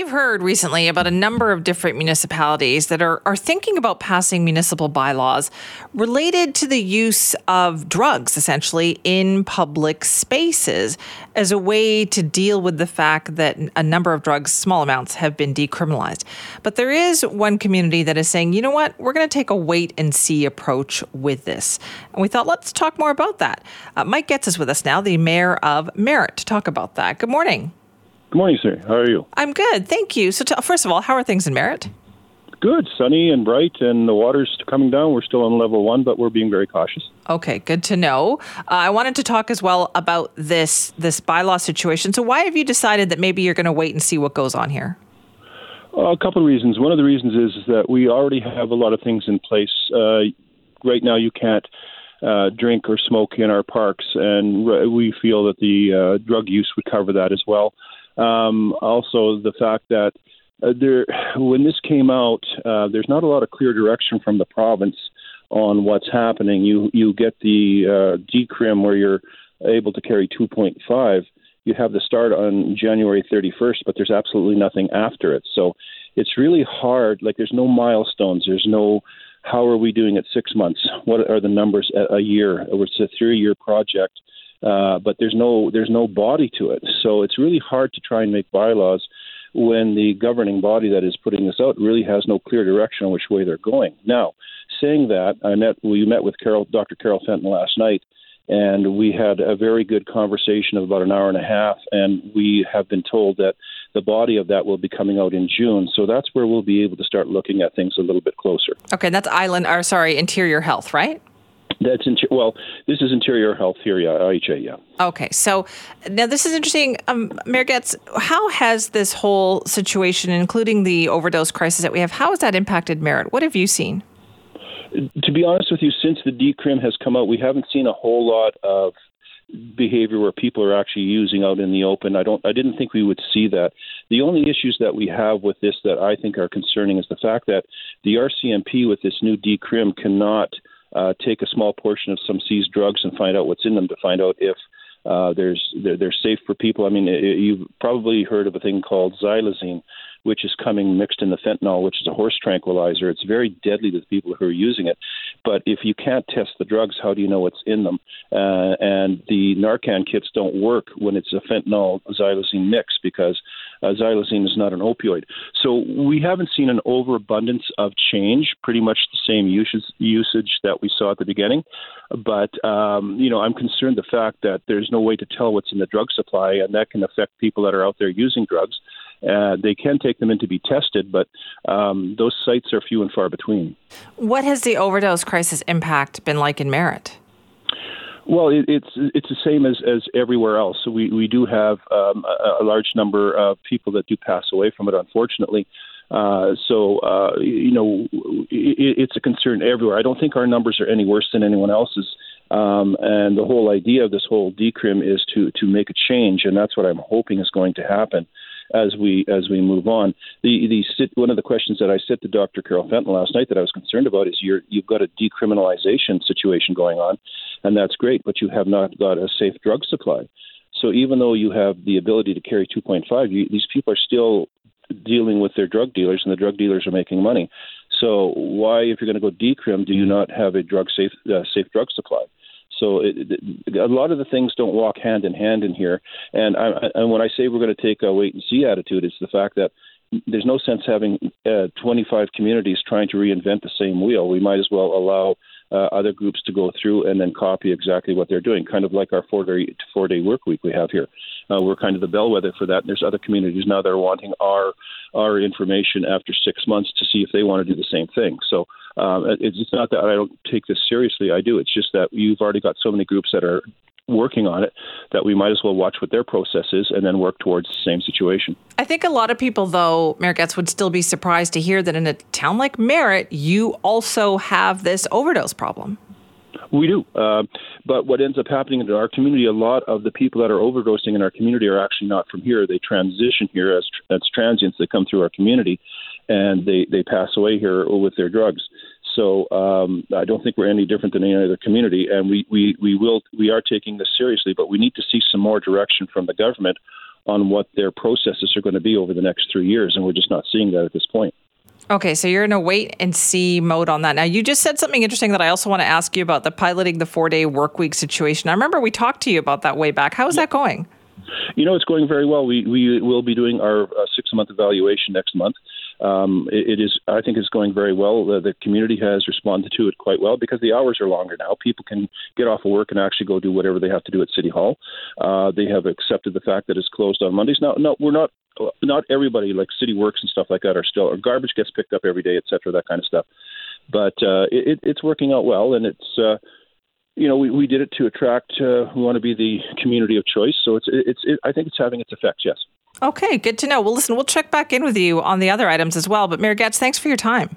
We've heard recently about a number of different municipalities that are, are thinking about passing municipal bylaws related to the use of drugs, essentially, in public spaces as a way to deal with the fact that a number of drugs, small amounts, have been decriminalized. But there is one community that is saying, you know what, we're going to take a wait and see approach with this. And we thought, let's talk more about that. Uh, Mike Goetz is with us now, the mayor of Merritt, to talk about that. Good morning. Good morning, sir. How are you? I'm good, thank you. So, first of all, how are things in Merritt? Good, sunny and bright, and the water's coming down. We're still on level one, but we're being very cautious. Okay, good to know. Uh, I wanted to talk as well about this this bylaw situation. So, why have you decided that maybe you're going to wait and see what goes on here? Uh, a couple of reasons. One of the reasons is, is that we already have a lot of things in place. Uh, right now, you can't uh, drink or smoke in our parks, and we feel that the uh, drug use would cover that as well. Um, also, the fact that uh, there, when this came out, uh, there's not a lot of clear direction from the province on what's happening. You you get the uh, decrim where you're able to carry 2.5. You have the start on January 31st, but there's absolutely nothing after it. So it's really hard. Like there's no milestones. There's no how are we doing at six months? What are the numbers at a year? It's a three-year project uh, but there's no there's no body to it. So it's really hard to try and make bylaws when the governing body that is putting this out really has no clear direction on which way they're going. Now, saying that, I met we met with Carol, Dr. Carol Fenton last night, and we had a very good conversation of about an hour and a half, and we have been told that the body of that will be coming out in June. So that's where we'll be able to start looking at things a little bit closer. Okay, that's island, or sorry, interior health, right? That's in, well, this is interior health here, yeah, IHA, yeah. Okay, so now this is interesting. Um, Mayor Goetz, how has this whole situation, including the overdose crisis that we have, how has that impacted Merritt? What have you seen? To be honest with you, since the decrim has come out, we haven't seen a whole lot of behavior where people are actually using out in the open. I don't I didn't think we would see that. The only issues that we have with this that I think are concerning is the fact that the RCMP with this new decrim cannot uh, take a small portion of some seized drugs and find out what's in them to find out if uh, there's they're, they're safe for people. I mean, it, you've probably heard of a thing called xylazine, which is coming mixed in the fentanyl, which is a horse tranquilizer. It's very deadly to the people who are using it. But if you can't test the drugs, how do you know what's in them? Uh, and the Narcan kits don't work when it's a fentanyl xylazine mix because uh, is not an opioid. So we haven't seen an overabundance of change, pretty much the same usage, usage that we saw at the beginning. But, um, you know, I'm concerned the fact that there's no way to tell what's in the drug supply, and that can affect people that are out there using drugs. Uh, they can take them in to be tested, but um, those sites are few and far between. What has the overdose crisis impact been like in Merritt? Well, it, it's it's the same as, as everywhere else. So we, we do have um, a, a, large number of people that do pass away from it, unfortunately. Uh, so uh, you know, it, it's a concern everywhere. I don't think our numbers are any worse than anyone else's. Um, and the whole idea of this whole decrim is to to make a change, and that's what I'm hoping is going to happen as we as we move on. The the one of the questions that I said to Dr. Carol Fenton last night that I was concerned about is you're you've got a decriminalization situation going on, and that's great, but you have not got a safe drug supply. So even though you have the ability to carry 2.5, you, these people are still dealing with their drug dealers, and the drug dealers are making money. So why, if you're going to go decrim, do you not have a drug safe uh, safe drug supply? So it, it, a lot of the things don't walk hand in hand in here. And I, and when I say we're going to take a wait and see attitude, it's the fact that there's no sense having uh, 25 communities trying to reinvent the same wheel. We might as well allow uh, other groups to go through and then copy exactly what they're doing, kind of like our four day four day work week we have here. Uh, we're kind of the bellwether for that. And there's other communities now that are wanting our our information after six months to see if they want to do the same thing. So um, it's not that I don't take this seriously. I do. It's just that you've already got so many groups that are working on it that we might as well watch what their process is and then work towards the same situation. I think a lot of people, though, Mayor Goetz, would still be surprised to hear that in a town like Merritt, you also have this overdose problem. We do. Uh, but what ends up happening in our community, a lot of the people that are overdosing in our community are actually not from here. They transition here as, as transients. They come through our community and they, they pass away here with their drugs. So um, I don't think we're any different than any other community, and we, we, we will we are taking this seriously, but we need to see some more direction from the government on what their processes are going to be over the next three years, and we're just not seeing that at this point. Okay, so you're in a wait and see mode on that. Now, you just said something interesting that I also want to ask you about the piloting the four day work week situation. I remember we talked to you about that way back. How is yeah. that going? You know, it's going very well. We we will be doing our uh, six month evaluation next month. Um, it, it is, I think, it's going very well. The, the, community has responded to it quite well because the hours are longer now. People can get off of work and actually go do whatever they have to do at City Hall. Uh, they have accepted the fact that it's closed on Mondays. Now, no, we're not. Not everybody, like City Works and stuff like that, are still. Or garbage gets picked up every day, et cetera, that kind of stuff. But uh, it, it's working out well, and it's. Uh, you know, we, we did it to attract. Uh, we want to be the community of choice, so it's it's. It, I think it's having its effects. Yes. Okay, good to know. Well, listen, we'll check back in with you on the other items as well. But Mayor Goetz, thanks for your time.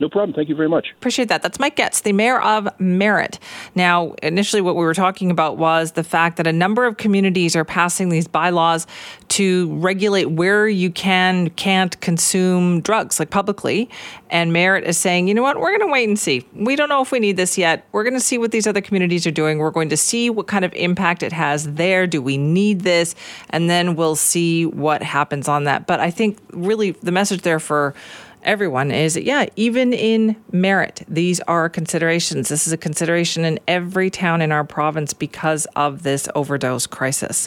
No problem. Thank you very much. Appreciate that. That's Mike Goetz, the mayor of Merritt. Now, initially, what we were talking about was the fact that a number of communities are passing these bylaws to regulate where you can, can't consume drugs, like publicly. And Merritt is saying, you know what, we're going to wait and see. We don't know if we need this yet. We're going to see what these other communities are doing. We're going to see what kind of impact it has there. Do we need this? And then we'll see what happens on that. But I think really the message there for everyone is yeah, even in Merritt, these are considerations. This is a consideration in every town in our province because of this overdose crisis.